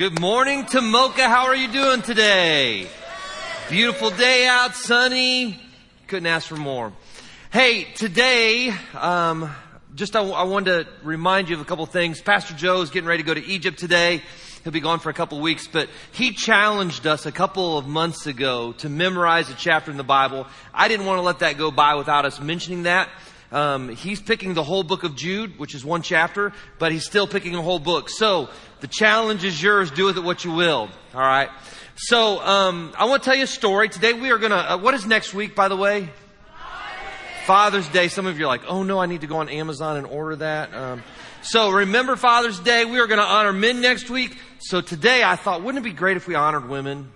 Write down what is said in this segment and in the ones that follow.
Good morning, Tomoka. How are you doing today? Beautiful day out, sunny. Couldn't ask for more. Hey, today, um, just I, I wanted to remind you of a couple things. Pastor Joe is getting ready to go to Egypt today. He'll be gone for a couple weeks, but he challenged us a couple of months ago to memorize a chapter in the Bible. I didn't want to let that go by without us mentioning that. Um, he's picking the whole book of Jude, which is one chapter, but he's still picking a whole book. So the challenge is yours. Do with it what you will. All right. So um, I want to tell you a story. Today we are going to. Uh, what is next week, by the way? Father's Day. Some of you are like, oh no, I need to go on Amazon and order that. Um, so remember Father's Day. We are going to honor men next week. So today I thought, wouldn't it be great if we honored women?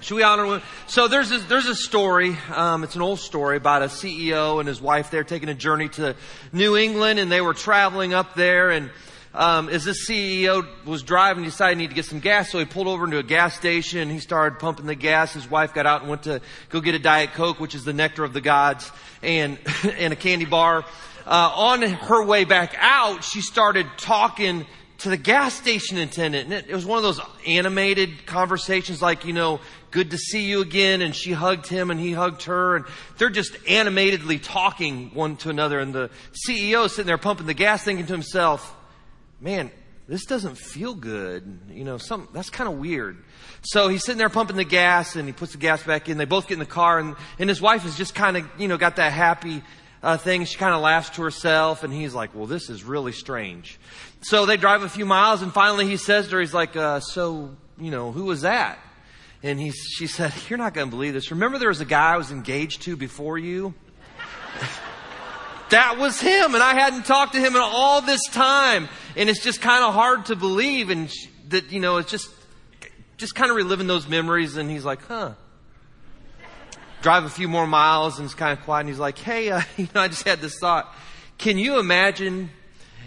Should we honor women? So there's a, there's a story. Um, it's an old story about a CEO and his wife. They're taking a journey to New England, and they were traveling up there. And um, as this CEO was driving, he decided he needed to get some gas, so he pulled over into a gas station. and He started pumping the gas. His wife got out and went to go get a diet coke, which is the nectar of the gods, and and a candy bar. Uh, on her way back out, she started talking to the gas station attendant. And it, it was one of those animated conversations like, you know, good to see you again. And she hugged him and he hugged her. And they're just animatedly talking one to another. And the CEO is sitting there pumping the gas thinking to himself, man, this doesn't feel good. You know, some, that's kind of weird. So he's sitting there pumping the gas and he puts the gas back in. They both get in the car and, and his wife has just kind of, you know, got that happy, uh, thing. She kind of laughs to herself and he's like, well, this is really strange. So they drive a few miles and finally he says to her, he's like, uh, so, you know, who was that? And he, she said, you're not going to believe this. Remember there was a guy I was engaged to before you? that was him and I hadn't talked to him in all this time. And it's just kind of hard to believe and she, that, you know, it's just, just kind of reliving those memories. And he's like, huh drive a few more miles and it's kind of quiet and he's like, hey, uh, you know, I just had this thought. Can you imagine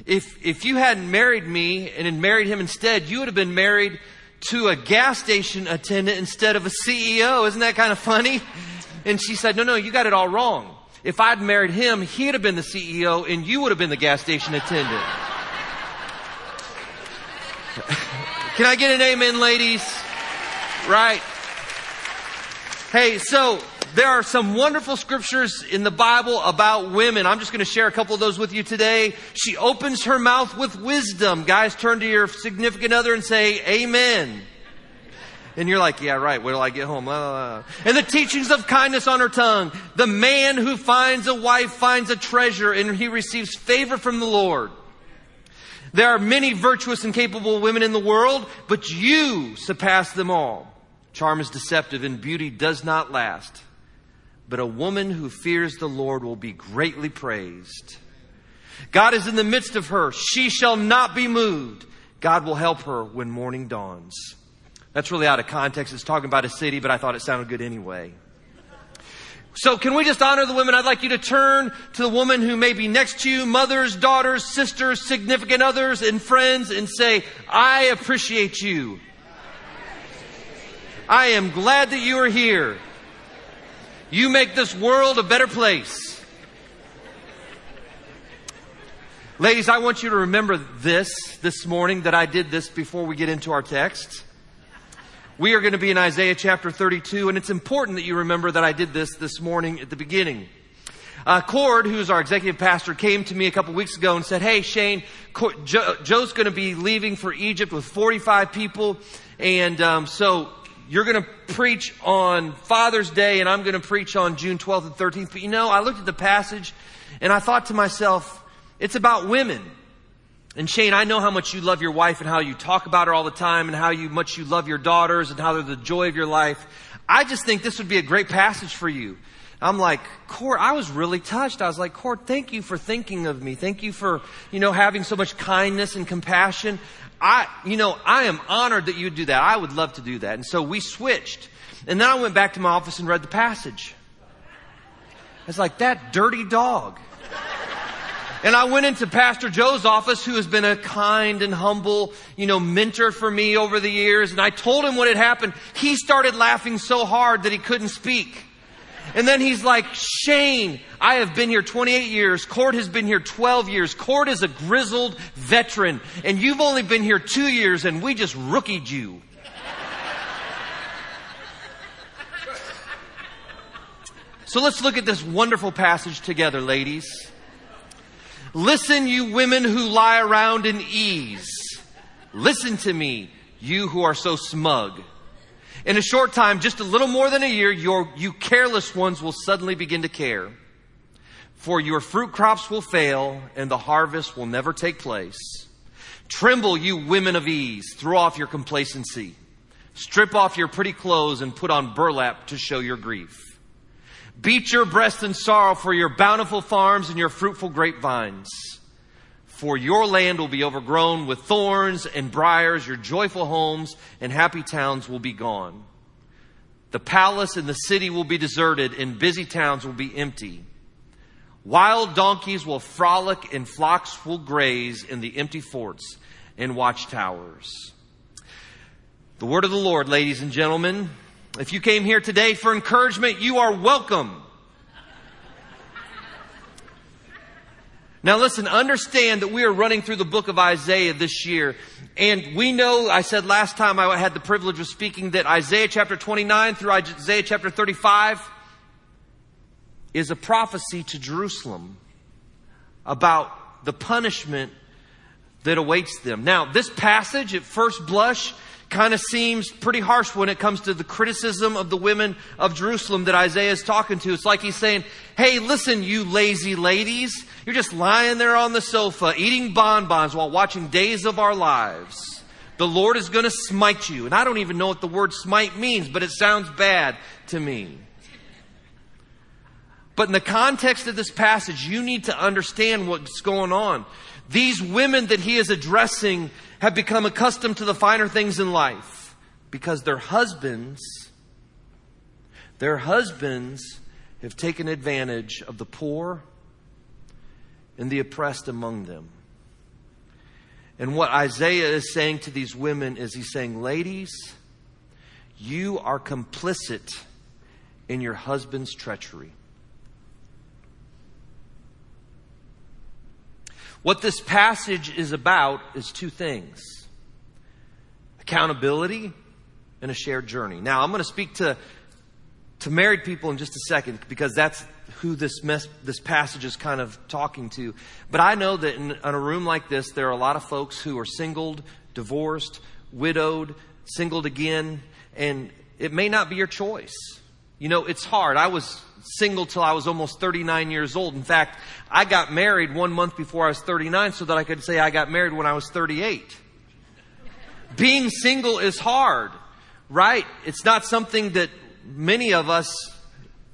if, if you hadn't married me and had married him instead, you would have been married to a gas station attendant instead of a CEO. Isn't that kind of funny? And she said, no, no, you got it all wrong. If I'd married him, he'd have been the CEO and you would have been the gas station attendant. Can I get an amen, ladies? Right. Hey, so there are some wonderful scriptures in the Bible about women. I'm just going to share a couple of those with you today. She opens her mouth with wisdom. Guys, turn to your significant other and say, Amen. And you're like, yeah, right. Wait till I get home. And the teachings of kindness on her tongue. The man who finds a wife finds a treasure and he receives favor from the Lord. There are many virtuous and capable women in the world, but you surpass them all. Charm is deceptive and beauty does not last but a woman who fears the Lord will be greatly praised. God is in the midst of her. She shall not be moved. God will help her when morning dawns. That's really out of context. It's talking about a city, but I thought it sounded good anyway. So can we just honor the women? I'd like you to turn to the woman who may be next to you, mothers, daughters, sisters, significant others, and friends, and say, I appreciate you. I am glad that you are here. You make this world a better place. Ladies, I want you to remember this this morning that I did this before we get into our text. We are going to be in Isaiah chapter 32, and it's important that you remember that I did this this morning at the beginning. Uh, Cord, who's our executive pastor, came to me a couple weeks ago and said, Hey, Shane, Joe, Joe's going to be leaving for Egypt with 45 people. And um, so you're going to preach on Father's Day and I'm going to preach on June 12th and 13th. But you know, I looked at the passage and I thought to myself, it's about women. And Shane, I know how much you love your wife and how you talk about her all the time and how you, much you love your daughters and how they're the joy of your life. I just think this would be a great passage for you. I'm like, Cord, I was really touched. I was like, Cord, thank you for thinking of me. Thank you for, you know, having so much kindness and compassion. I, you know, I am honored that you would do that. I would love to do that. And so we switched. And then I went back to my office and read the passage. It's like that dirty dog. And I went into Pastor Joe's office, who has been a kind and humble, you know, mentor for me over the years. And I told him what had happened. He started laughing so hard that he couldn't speak. And then he's like, Shane, I have been here 28 years. Cord has been here 12 years. Cord is a grizzled veteran. And you've only been here two years and we just rookied you. so let's look at this wonderful passage together, ladies. Listen, you women who lie around in ease. Listen to me, you who are so smug. In a short time, just a little more than a year, your, you careless ones will suddenly begin to care. For your fruit crops will fail and the harvest will never take place. Tremble, you women of ease. Throw off your complacency. Strip off your pretty clothes and put on burlap to show your grief. Beat your breast in sorrow for your bountiful farms and your fruitful grapevines. For your land will be overgrown with thorns and briars. Your joyful homes and happy towns will be gone. The palace and the city will be deserted and busy towns will be empty. Wild donkeys will frolic and flocks will graze in the empty forts and watchtowers. The word of the Lord, ladies and gentlemen. If you came here today for encouragement, you are welcome. Now listen, understand that we are running through the book of Isaiah this year. And we know, I said last time I had the privilege of speaking that Isaiah chapter 29 through Isaiah chapter 35 is a prophecy to Jerusalem about the punishment that awaits them. Now, this passage at first blush kind of seems pretty harsh when it comes to the criticism of the women of Jerusalem that Isaiah is talking to. It's like he's saying, Hey, listen, you lazy ladies. You're just lying there on the sofa eating bonbons while watching Days of Our Lives. The Lord is going to smite you. And I don't even know what the word smite means, but it sounds bad to me. But in the context of this passage, you need to understand what's going on. These women that he is addressing have become accustomed to the finer things in life because their husbands, their husbands have taken advantage of the poor and the oppressed among them. And what Isaiah is saying to these women is he's saying, ladies, you are complicit in your husband's treachery. What this passage is about is two things accountability and a shared journey. Now, I'm going to speak to, to married people in just a second because that's who this, mess, this passage is kind of talking to. But I know that in, in a room like this, there are a lot of folks who are singled, divorced, widowed, singled again, and it may not be your choice. You know, it's hard. I was single till I was almost 39 years old. In fact, I got married one month before I was 39 so that I could say I got married when I was 38. Being single is hard, right? It's not something that many of us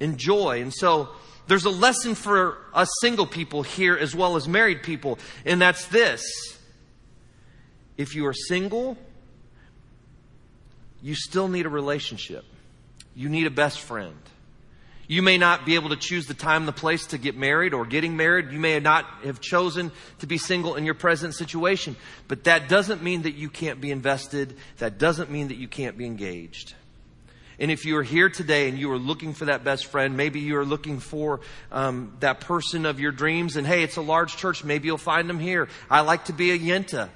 enjoy. And so there's a lesson for us single people here as well as married people, and that's this. If you are single, you still need a relationship. You need a best friend. You may not be able to choose the time the place to get married or getting married. You may not have chosen to be single in your present situation. But that doesn't mean that you can't be invested. That doesn't mean that you can't be engaged. And if you are here today and you are looking for that best friend, maybe you are looking for um, that person of your dreams, and hey, it's a large church, maybe you'll find them here. I like to be a Yenta.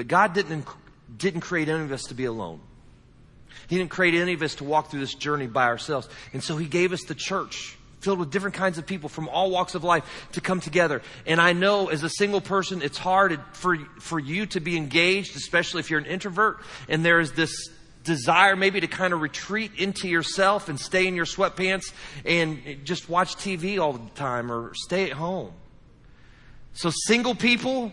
But God didn't didn't create any of us to be alone. He didn't create any of us to walk through this journey by ourselves. And so He gave us the church filled with different kinds of people from all walks of life to come together. And I know as a single person, it's hard for, for you to be engaged, especially if you're an introvert. And there is this desire maybe to kind of retreat into yourself and stay in your sweatpants and just watch TV all the time or stay at home. So single people,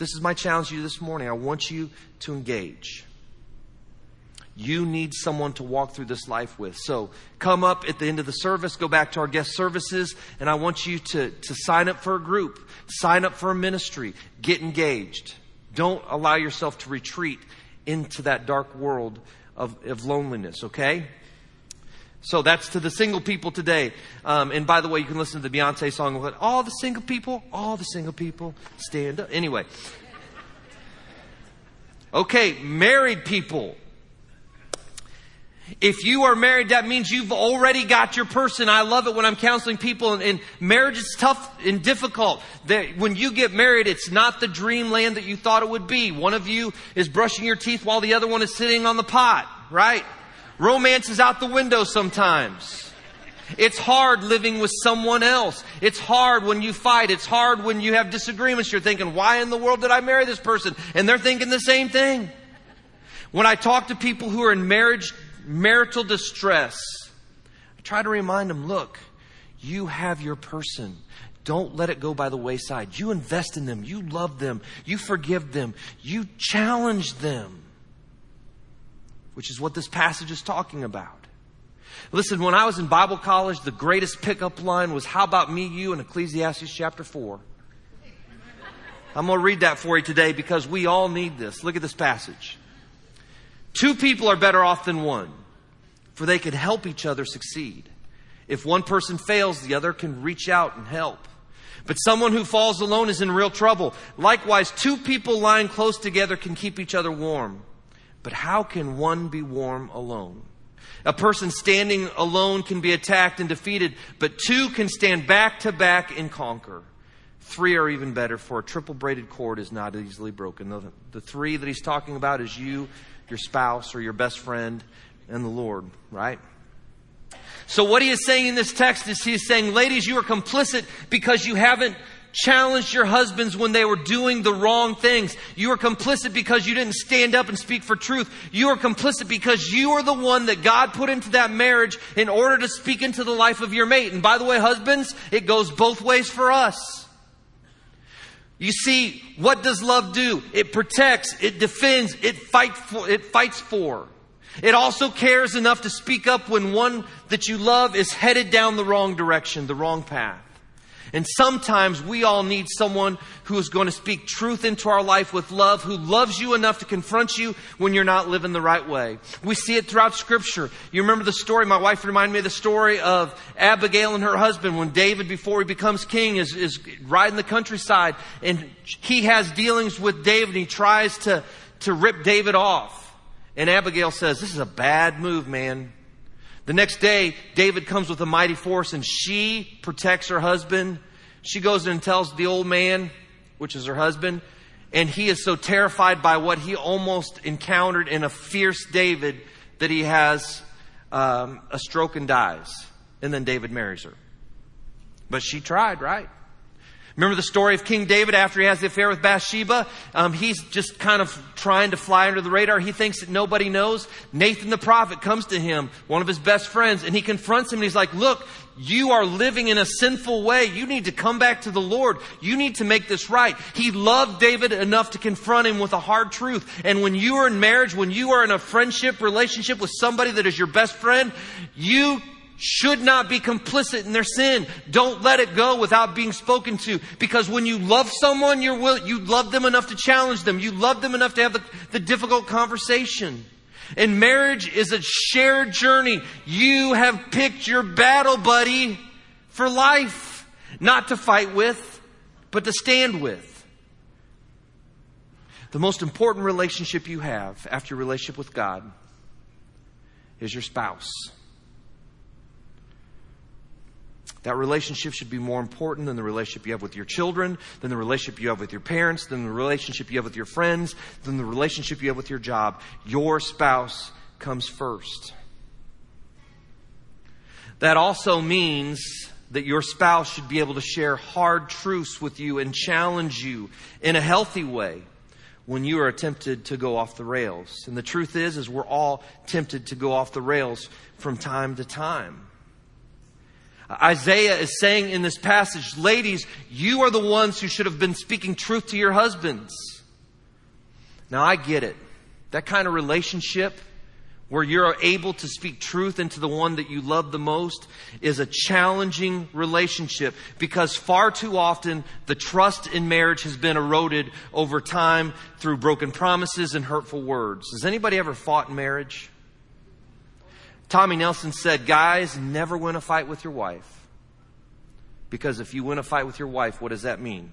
this is my challenge to you this morning. I want you to engage. You need someone to walk through this life with. So come up at the end of the service, go back to our guest services, and I want you to, to sign up for a group, sign up for a ministry, get engaged. Don't allow yourself to retreat into that dark world of, of loneliness, okay? So that's to the single people today. Um, and by the way, you can listen to the Beyonce song. All the single people, all the single people, stand up. Anyway. Okay, married people. If you are married, that means you've already got your person. I love it when I'm counseling people and, and marriage is tough and difficult. That when you get married, it's not the dreamland that you thought it would be. One of you is brushing your teeth while the other one is sitting on the pot, right? Romance is out the window sometimes. It's hard living with someone else. It's hard when you fight. It's hard when you have disagreements. You're thinking, why in the world did I marry this person? And they're thinking the same thing. When I talk to people who are in marriage, marital distress, I try to remind them, look, you have your person. Don't let it go by the wayside. You invest in them. You love them. You forgive them. You challenge them. Which is what this passage is talking about. Listen, when I was in Bible college, the greatest pickup line was, How about me, you, in Ecclesiastes chapter 4. I'm going to read that for you today because we all need this. Look at this passage. Two people are better off than one, for they can help each other succeed. If one person fails, the other can reach out and help. But someone who falls alone is in real trouble. Likewise, two people lying close together can keep each other warm. But how can one be warm alone? A person standing alone can be attacked and defeated, but two can stand back to back and conquer. Three are even better, for a triple braided cord is not easily broken. The, the three that he's talking about is you, your spouse, or your best friend, and the Lord, right? So what he is saying in this text is he is saying, ladies, you are complicit because you haven't challenged your husbands when they were doing the wrong things. You are complicit because you didn't stand up and speak for truth. You are complicit because you are the one that God put into that marriage in order to speak into the life of your mate. And by the way, husbands, it goes both ways for us. You see, what does love do? It protects, it defends, it fights for, it fights for. It also cares enough to speak up when one that you love is headed down the wrong direction, the wrong path. And sometimes we all need someone who is going to speak truth into our life with love, who loves you enough to confront you when you're not living the right way. We see it throughout scripture. You remember the story, my wife reminded me of the story of Abigail and her husband when David, before he becomes king, is, is riding the countryside and he has dealings with David and he tries to, to rip David off. And Abigail says, this is a bad move, man. The next day, David comes with a mighty force and she protects her husband. She goes and tells the old man, which is her husband, and he is so terrified by what he almost encountered in a fierce David that he has um, a stroke and dies. And then David marries her. But she tried, right? Remember the story of King David after he has the affair with Bathsheba? Um, he's just kind of trying to fly under the radar. He thinks that nobody knows. Nathan the prophet comes to him, one of his best friends, and he confronts him and he's like, look, you are living in a sinful way. You need to come back to the Lord. You need to make this right. He loved David enough to confront him with a hard truth. And when you are in marriage, when you are in a friendship relationship with somebody that is your best friend, you should not be complicit in their sin. Don't let it go without being spoken to. Because when you love someone, you're will, you love them enough to challenge them. You love them enough to have the, the difficult conversation. And marriage is a shared journey. You have picked your battle buddy for life. Not to fight with, but to stand with. The most important relationship you have after your relationship with God is your spouse. That relationship should be more important than the relationship you have with your children, than the relationship you have with your parents, than the relationship you have with your friends, than the relationship you have with your job. Your spouse comes first. That also means that your spouse should be able to share hard truths with you and challenge you in a healthy way when you are tempted to go off the rails. And the truth is, is we're all tempted to go off the rails from time to time. Isaiah is saying in this passage, ladies, you are the ones who should have been speaking truth to your husbands. Now I get it. That kind of relationship where you're able to speak truth into the one that you love the most is a challenging relationship because far too often the trust in marriage has been eroded over time through broken promises and hurtful words. Has anybody ever fought in marriage? Tommy Nelson said, Guys, never win a fight with your wife. Because if you win a fight with your wife, what does that mean?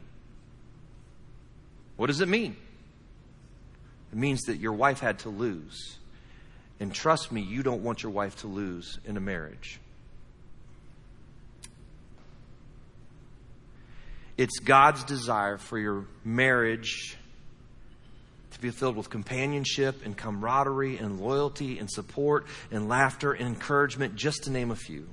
What does it mean? It means that your wife had to lose. And trust me, you don't want your wife to lose in a marriage. It's God's desire for your marriage to be filled with companionship and camaraderie and loyalty and support and laughter and encouragement, just to name a few.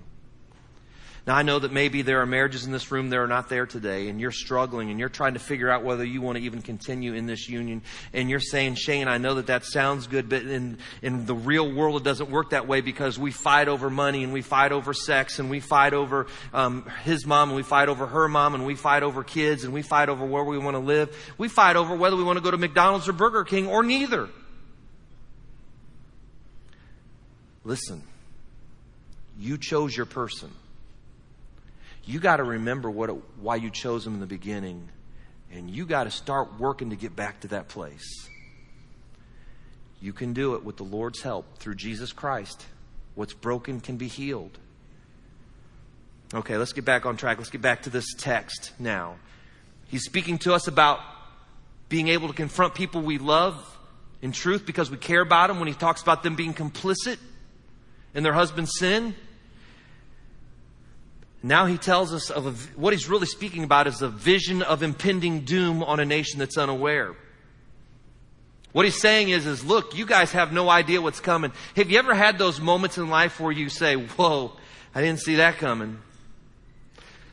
Now, I know that maybe there are marriages in this room that are not there today, and you're struggling and you're trying to figure out whether you want to even continue in this union. And you're saying, Shane, I know that that sounds good, but in, in the real world, it doesn't work that way because we fight over money and we fight over sex and we fight over um, his mom and we fight over her mom and we fight over kids and we fight over where we want to live. We fight over whether we want to go to McDonald's or Burger King or neither. Listen, you chose your person you got to remember what it, why you chose them in the beginning, and you got to start working to get back to that place. You can do it with the Lord's help through Jesus Christ. What's broken can be healed. Okay, let's get back on track. Let's get back to this text now. He's speaking to us about being able to confront people we love in truth because we care about them when he talks about them being complicit in their husband's sin. Now he tells us of a, what he's really speaking about is a vision of impending doom on a nation that's unaware. What he's saying is, is look, you guys have no idea what's coming. Have you ever had those moments in life where you say, whoa, I didn't see that coming?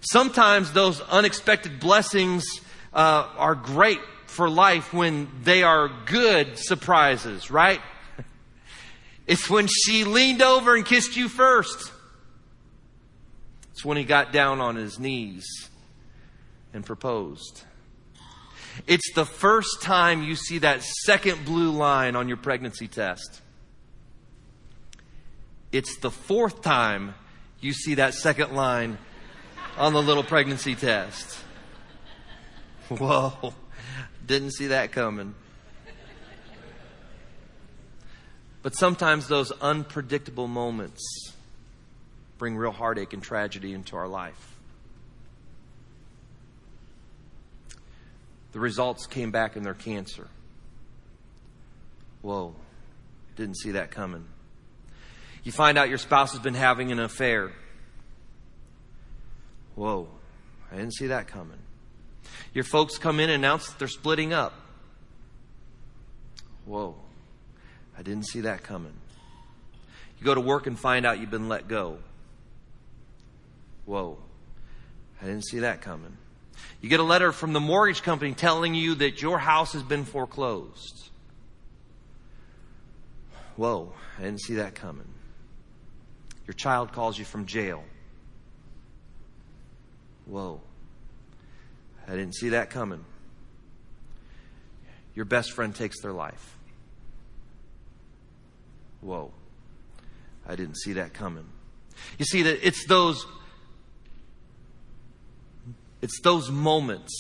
Sometimes those unexpected blessings uh, are great for life when they are good surprises, right? It's when she leaned over and kissed you first. It's when he got down on his knees and proposed. It's the first time you see that second blue line on your pregnancy test. It's the fourth time you see that second line on the little pregnancy test. Whoa, didn't see that coming. But sometimes those unpredictable moments bring real heartache and tragedy into our life. The results came back in their cancer. Whoa, didn't see that coming. You find out your spouse has been having an affair. Whoa, I didn't see that coming. Your folks come in and announce that they're splitting up. Whoa, I didn't see that coming. You go to work and find out you've been let go. Whoa, I didn't see that coming. You get a letter from the mortgage company telling you that your house has been foreclosed. Whoa, I didn't see that coming. Your child calls you from jail. Whoa, I didn't see that coming. Your best friend takes their life. Whoa, I didn't see that coming. You see, that it's those it's those moments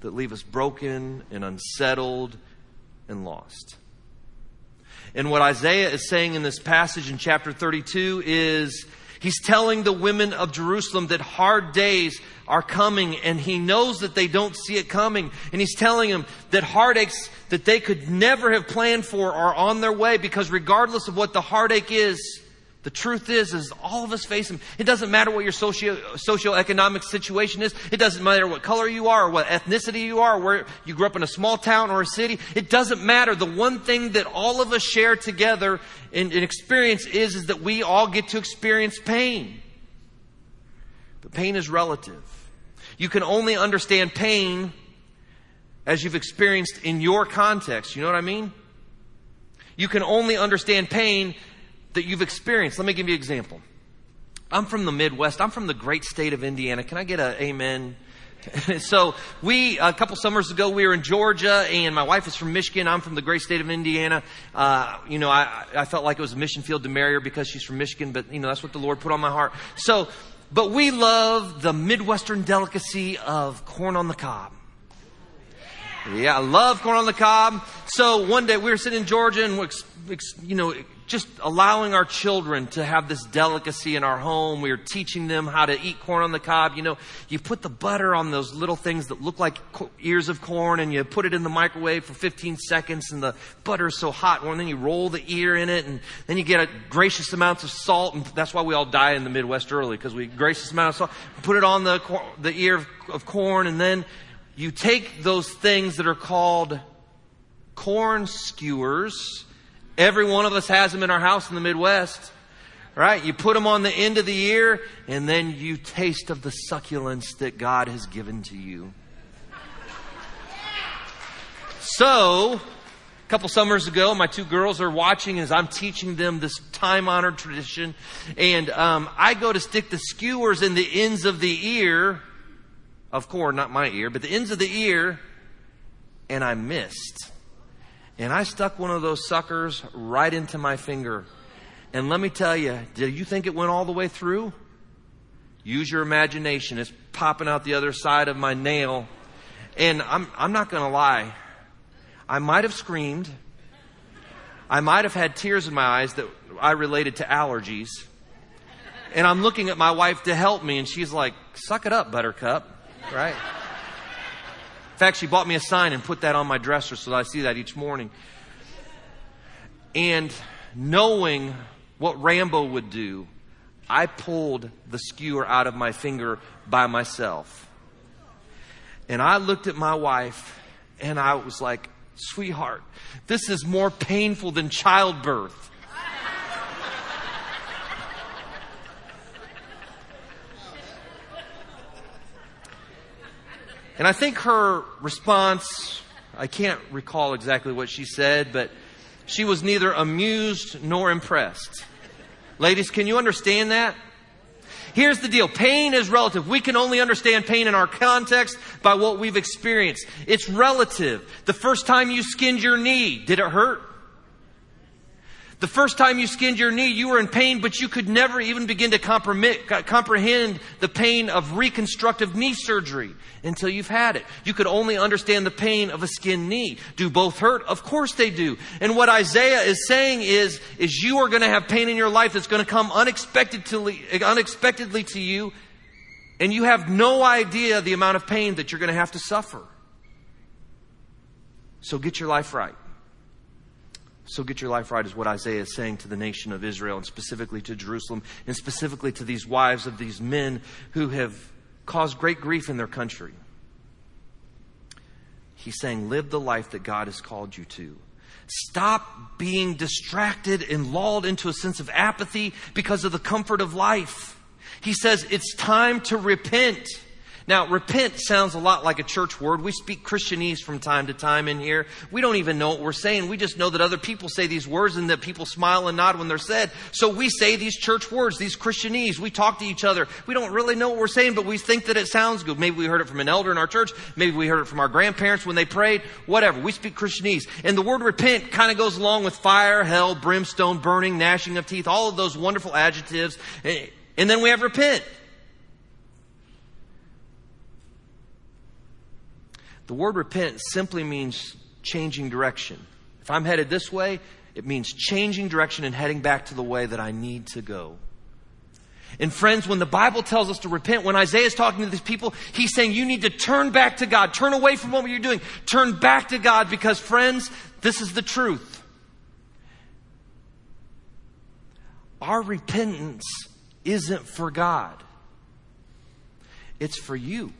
that leave us broken and unsettled and lost. And what Isaiah is saying in this passage in chapter 32 is he's telling the women of Jerusalem that hard days are coming and he knows that they don't see it coming. And he's telling them that heartaches that they could never have planned for are on their way because regardless of what the heartache is, the truth is, is all of us face them. It doesn't matter what your socio socioeconomic situation is. It doesn't matter what color you are, or what ethnicity you are, where you grew up in a small town or a city. It doesn't matter. The one thing that all of us share together in experience is, is that we all get to experience pain. But pain is relative. You can only understand pain as you've experienced in your context. You know what I mean? You can only understand pain that you've experienced. Let me give you an example. I'm from the Midwest. I'm from the great state of Indiana. Can I get an amen? so we a couple summers ago we were in Georgia, and my wife is from Michigan. I'm from the great state of Indiana. Uh, you know, I, I felt like it was a mission field to marry her because she's from Michigan, but you know that's what the Lord put on my heart. So, but we love the Midwestern delicacy of corn on the cob. Yeah, I love corn on the cob. So one day we were sitting in Georgia and, we're, you know, just allowing our children to have this delicacy in our home. We are teaching them how to eat corn on the cob. You know, you put the butter on those little things that look like ears of corn and you put it in the microwave for 15 seconds and the butter is so hot. And then you roll the ear in it and then you get a gracious amounts of salt. And that's why we all die in the Midwest early because we gracious amount of salt. Put it on the, the ear of, of corn and then you take those things that are called corn skewers Every one of us has them in our house in the Midwest. Right? You put them on the end of the ear and then you taste of the succulence that God has given to you. So, a couple summers ago, my two girls are watching as I'm teaching them this time honored tradition. And um, I go to stick the skewers in the ends of the ear, of corn, not my ear, but the ends of the ear, and I missed. And I stuck one of those suckers right into my finger. And let me tell you, do you think it went all the way through? Use your imagination. It's popping out the other side of my nail. And I'm, I'm not going to lie. I might have screamed. I might have had tears in my eyes that I related to allergies. And I'm looking at my wife to help me, and she's like, suck it up, buttercup. Right? In fact, she bought me a sign and put that on my dresser so that I see that each morning. And knowing what Rambo would do, I pulled the skewer out of my finger by myself. And I looked at my wife and I was like, sweetheart, this is more painful than childbirth. And I think her response, I can't recall exactly what she said, but she was neither amused nor impressed. Ladies, can you understand that? Here's the deal. Pain is relative. We can only understand pain in our context by what we've experienced. It's relative. The first time you skinned your knee, did it hurt? The first time you skinned your knee, you were in pain, but you could never even begin to comprehend the pain of reconstructive knee surgery until you've had it. You could only understand the pain of a skinned knee. Do both hurt? Of course they do. And what Isaiah is saying is, is you are going to have pain in your life that's going to come unexpectedly, unexpectedly to you, and you have no idea the amount of pain that you're going to have to suffer. So get your life right. So get your life right is what Isaiah is saying to the nation of Israel and specifically to Jerusalem and specifically to these wives of these men who have caused great grief in their country. He's saying, live the life that God has called you to. Stop being distracted and lulled into a sense of apathy because of the comfort of life. He says it's time to repent. Now, repent sounds a lot like a church word. We speak Christianese from time to time in here. We don't even know what we're saying. We just know that other people say these words and that people smile and nod when they're said. So we say these church words, these Christianese. We talk to each other. We don't really know what we're saying, but we think that it sounds good. Maybe we heard it from an elder in our church. Maybe we heard it from our grandparents when they prayed. Whatever. We speak Christianese. And the word repent kind of goes along with fire, hell, brimstone, burning, gnashing of teeth, all of those wonderful adjectives. And then we have repent. The word repent simply means changing direction. If I'm headed this way, it means changing direction and heading back to the way that I need to go. And friends, when the Bible tells us to repent, when Isaiah is talking to these people, he's saying you need to turn back to God. Turn away from what you're doing. Turn back to God because friends, this is the truth. Our repentance isn't for God. It's for you.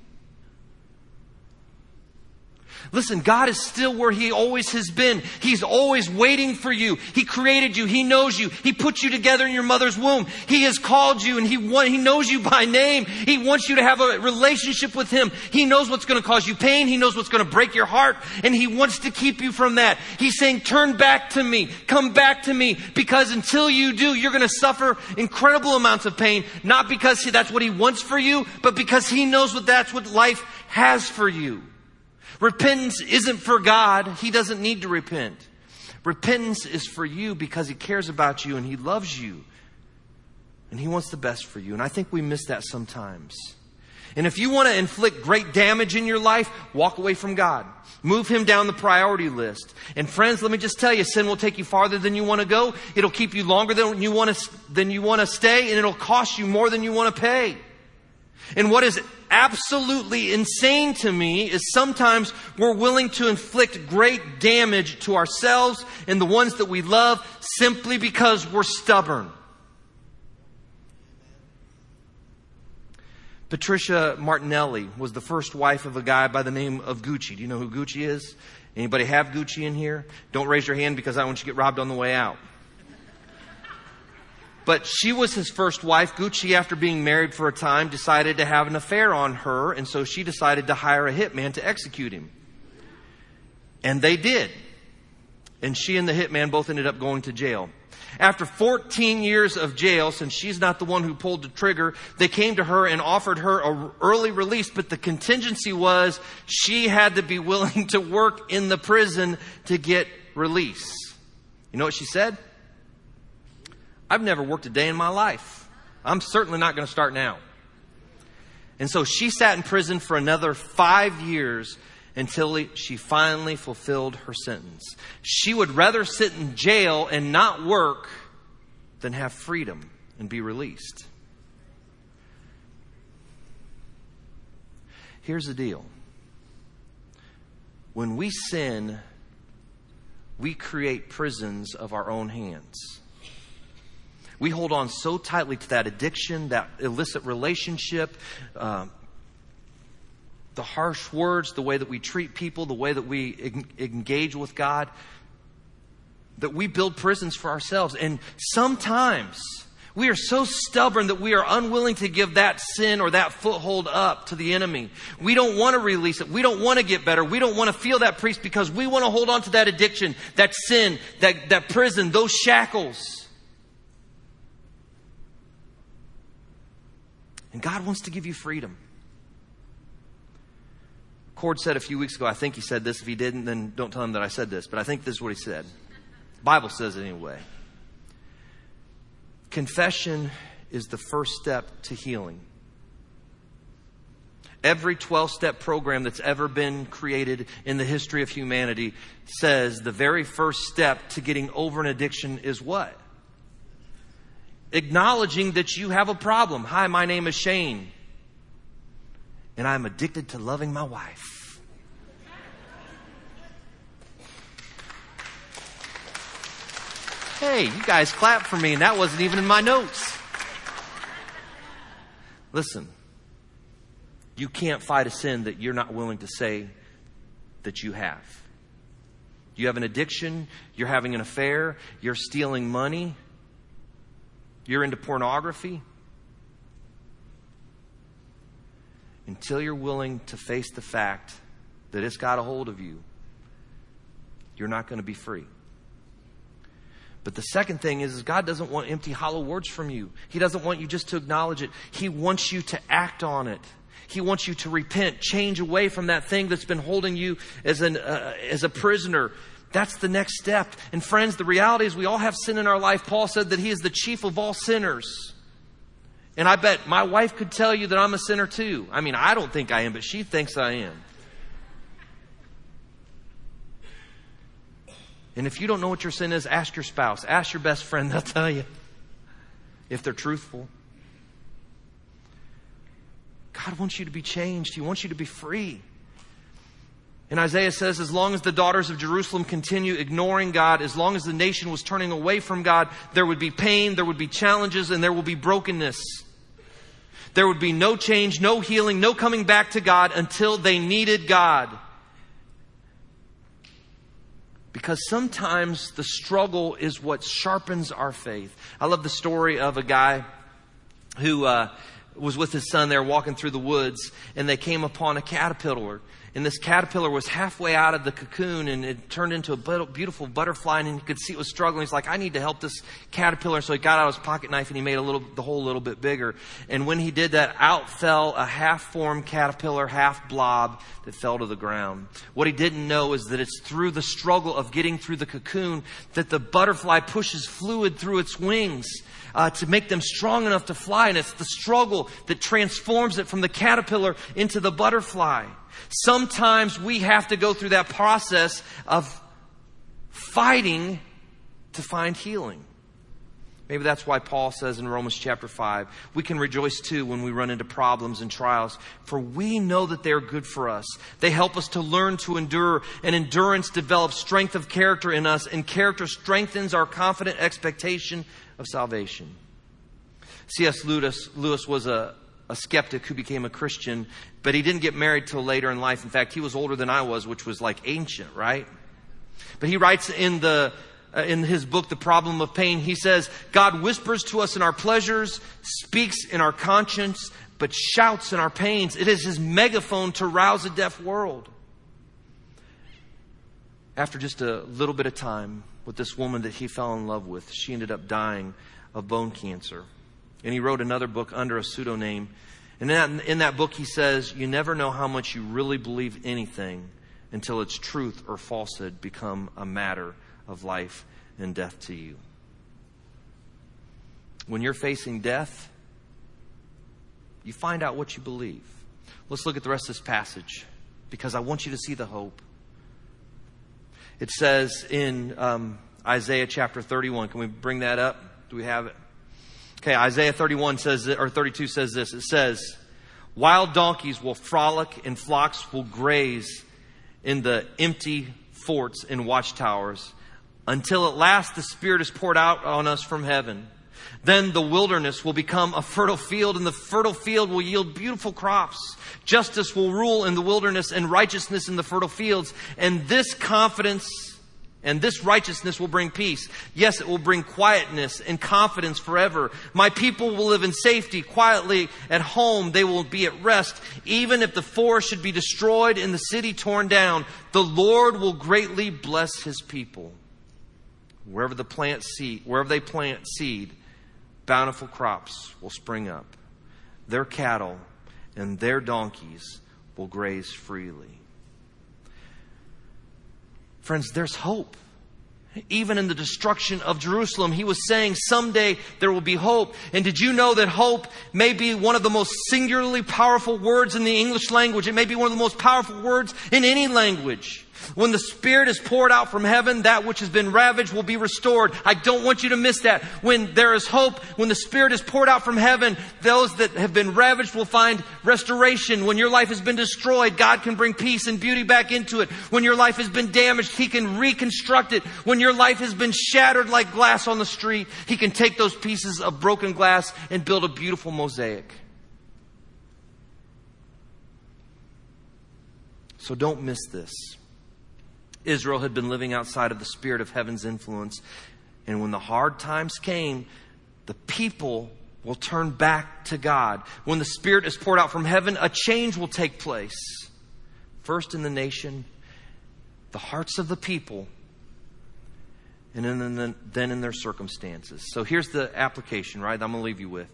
Listen, God is still where He always has been. He's always waiting for you. He created you. He knows you. He put you together in your mother's womb. He has called you and He, want, he knows you by name. He wants you to have a relationship with Him. He knows what's going to cause you pain. He knows what's going to break your heart and He wants to keep you from that. He's saying, turn back to me. Come back to me because until you do, you're going to suffer incredible amounts of pain. Not because that's what He wants for you, but because He knows what that's what life has for you. Repentance isn't for God. He doesn't need to repent. Repentance is for you because He cares about you and He loves you. And He wants the best for you. And I think we miss that sometimes. And if you want to inflict great damage in your life, walk away from God. Move him down the priority list. And friends, let me just tell you, sin will take you farther than you want to go. It'll keep you longer than you want to, than you want to stay, and it'll cost you more than you want to pay. And what is absolutely insane to me is sometimes we're willing to inflict great damage to ourselves and the ones that we love simply because we're stubborn. Patricia Martinelli was the first wife of a guy by the name of Gucci. Do you know who Gucci is? Anybody have Gucci in here? Don't raise your hand because I want you to get robbed on the way out. But she was his first wife. Gucci, after being married for a time, decided to have an affair on her, and so she decided to hire a hitman to execute him. And they did. And she and the hitman both ended up going to jail. After 14 years of jail, since she's not the one who pulled the trigger, they came to her and offered her an early release, but the contingency was she had to be willing to work in the prison to get release. You know what she said? I've never worked a day in my life. I'm certainly not going to start now. And so she sat in prison for another five years until she finally fulfilled her sentence. She would rather sit in jail and not work than have freedom and be released. Here's the deal when we sin, we create prisons of our own hands. We hold on so tightly to that addiction, that illicit relationship, uh, the harsh words, the way that we treat people, the way that we engage with God, that we build prisons for ourselves. And sometimes we are so stubborn that we are unwilling to give that sin or that foothold up to the enemy. We don't want to release it. We don't want to get better. We don't want to feel that priest because we want to hold on to that addiction, that sin, that, that prison, those shackles. And God wants to give you freedom. Cord said a few weeks ago, I think he said this. If he didn't, then don't tell him that I said this. But I think this is what he said. Bible says it anyway. Confession is the first step to healing. Every 12 step program that's ever been created in the history of humanity says the very first step to getting over an addiction is what? Acknowledging that you have a problem. Hi, my name is Shane and I'm addicted to loving my wife. Hey, you guys clap for me, and that wasn't even in my notes. Listen, you can't fight a sin that you're not willing to say that you have. You have an addiction, you're having an affair, you're stealing money, you're into pornography, until you're willing to face the fact that it's got a hold of you, you're not going to be free. But the second thing is, is God doesn't want empty, hollow words from you. He doesn't want you just to acknowledge it. He wants you to act on it. He wants you to repent, change away from that thing that's been holding you as, an, uh, as a prisoner. That's the next step. And friends, the reality is we all have sin in our life. Paul said that he is the chief of all sinners. And I bet my wife could tell you that I'm a sinner too. I mean, I don't think I am, but she thinks I am. And if you don't know what your sin is, ask your spouse, ask your best friend, they'll tell you if they're truthful. God wants you to be changed, He wants you to be free. And Isaiah says, as long as the daughters of Jerusalem continue ignoring God, as long as the nation was turning away from God, there would be pain, there would be challenges, and there will be brokenness. There would be no change, no healing, no coming back to God until they needed God. Because sometimes the struggle is what sharpens our faith. I love the story of a guy who uh, was with his son there walking through the woods, and they came upon a caterpillar and this caterpillar was halfway out of the cocoon and it turned into a beautiful butterfly and he could see it was struggling. He's like, I need to help this caterpillar. So he got out his pocket knife and he made a little, the hole a little bit bigger. And when he did that, out fell a half-formed caterpillar, half blob that fell to the ground. What he didn't know is that it's through the struggle of getting through the cocoon that the butterfly pushes fluid through its wings uh, to make them strong enough to fly. And it's the struggle that transforms it from the caterpillar into the butterfly. Sometimes we have to go through that process of fighting to find healing. Maybe that's why Paul says in Romans chapter 5, we can rejoice too when we run into problems and trials, for we know that they are good for us. They help us to learn to endure, and endurance develops strength of character in us, and character strengthens our confident expectation of salvation. C.S. Lewis, Lewis was a, a skeptic who became a Christian, but he didn't get married till later in life. In fact, he was older than I was, which was like ancient, right? But he writes in the uh, in his book, The Problem of Pain, he says, God whispers to us in our pleasures, speaks in our conscience, but shouts in our pains. It is his megaphone to rouse a deaf world. After just a little bit of time with this woman that he fell in love with, she ended up dying of bone cancer. And he wrote another book under a pseudonym. And in that, in that book, he says, You never know how much you really believe anything until its truth or falsehood become a matter of life and death to you. When you're facing death, you find out what you believe. Let's look at the rest of this passage because I want you to see the hope. It says in um, Isaiah chapter 31. Can we bring that up? Do we have it? Okay, Isaiah 31 says, or 32 says this. It says, Wild donkeys will frolic and flocks will graze in the empty forts and watchtowers until at last the Spirit is poured out on us from heaven. Then the wilderness will become a fertile field and the fertile field will yield beautiful crops. Justice will rule in the wilderness and righteousness in the fertile fields. And this confidence and this righteousness will bring peace. Yes, it will bring quietness and confidence forever. My people will live in safety, quietly at home. They will be at rest. Even if the forest should be destroyed and the city torn down, the Lord will greatly bless his people. Wherever the plant seed, wherever they plant seed, bountiful crops will spring up. Their cattle and their donkeys will graze freely. Friends, there's hope. Even in the destruction of Jerusalem, he was saying someday there will be hope. And did you know that hope may be one of the most singularly powerful words in the English language? It may be one of the most powerful words in any language. When the Spirit is poured out from heaven, that which has been ravaged will be restored. I don't want you to miss that. When there is hope, when the Spirit is poured out from heaven, those that have been ravaged will find restoration. When your life has been destroyed, God can bring peace and beauty back into it. When your life has been damaged, He can reconstruct it. When your life has been shattered like glass on the street, He can take those pieces of broken glass and build a beautiful mosaic. So don't miss this. Israel had been living outside of the spirit of heaven's influence. And when the hard times came, the people will turn back to God. When the Spirit is poured out from heaven, a change will take place. First in the nation, the hearts of the people, and then, then in their circumstances. So here's the application, right? I'm going to leave you with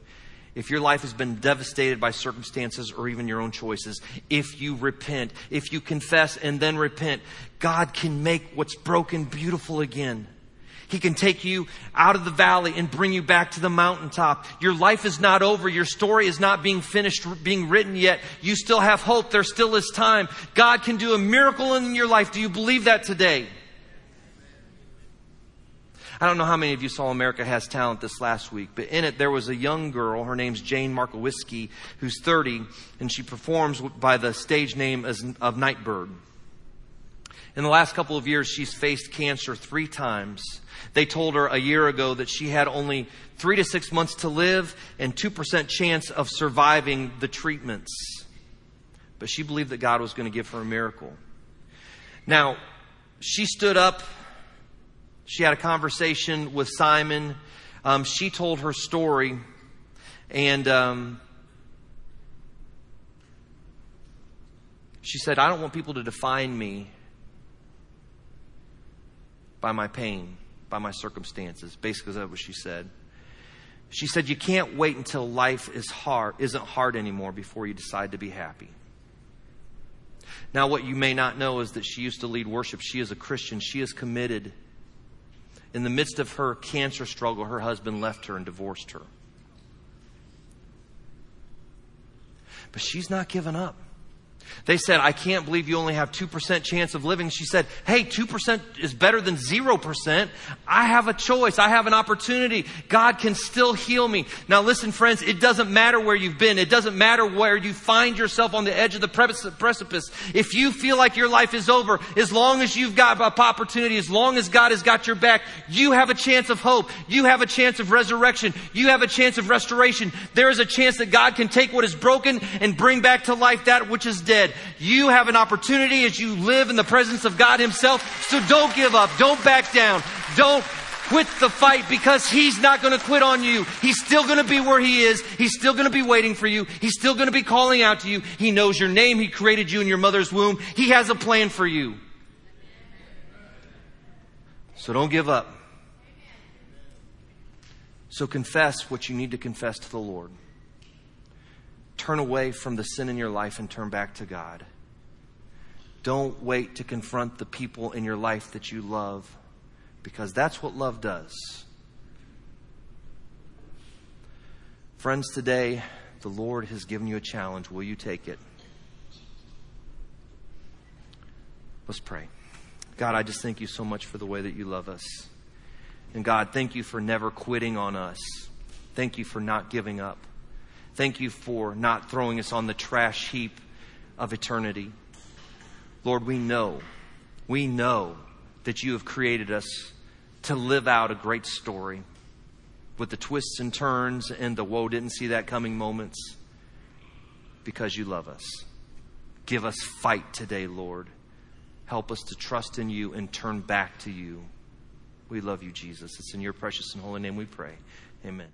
if your life has been devastated by circumstances or even your own choices, if you repent, if you confess and then repent, God can make what's broken beautiful again. He can take you out of the valley and bring you back to the mountaintop. Your life is not over. Your story is not being finished, being written yet. You still have hope. There still is time. God can do a miracle in your life. Do you believe that today? I don't know how many of you saw America Has Talent this last week, but in it there was a young girl. Her name's Jane Markowiski, who's 30, and she performs by the stage name of Nightbird. In the last couple of years, she's faced cancer three times. They told her a year ago that she had only three to six months to live and 2% chance of surviving the treatments. But she believed that God was going to give her a miracle. Now, she stood up she had a conversation with Simon. Um, she told her story, and um, she said, I don't want people to define me by my pain, by my circumstances. Basically, that's what she said. She said, You can't wait until life is hard, isn't hard anymore before you decide to be happy. Now, what you may not know is that she used to lead worship. She is a Christian. She is committed in the midst of her cancer struggle, her husband left her and divorced her. But she's not given up. They said, I can't believe you only have 2% chance of living. She said, Hey, 2% is better than 0%. I have a choice. I have an opportunity. God can still heal me. Now listen, friends, it doesn't matter where you've been. It doesn't matter where you find yourself on the edge of the precipice. If you feel like your life is over, as long as you've got opportunity, as long as God has got your back, you have a chance of hope. You have a chance of resurrection. You have a chance of restoration. There is a chance that God can take what is broken and bring back to life that which is dead. You have an opportunity as you live in the presence of God Himself. So don't give up. Don't back down. Don't quit the fight because He's not going to quit on you. He's still going to be where He is. He's still going to be waiting for you. He's still going to be calling out to you. He knows your name. He created you in your mother's womb. He has a plan for you. So don't give up. So confess what you need to confess to the Lord turn away from the sin in your life and turn back to God. Don't wait to confront the people in your life that you love because that's what love does. Friends, today the Lord has given you a challenge. Will you take it? Let's pray. God, I just thank you so much for the way that you love us. And God, thank you for never quitting on us. Thank you for not giving up. Thank you for not throwing us on the trash heap of eternity. Lord, we know, we know that you have created us to live out a great story with the twists and turns and the whoa, didn't see that coming moments because you love us. Give us fight today, Lord. Help us to trust in you and turn back to you. We love you, Jesus. It's in your precious and holy name we pray. Amen.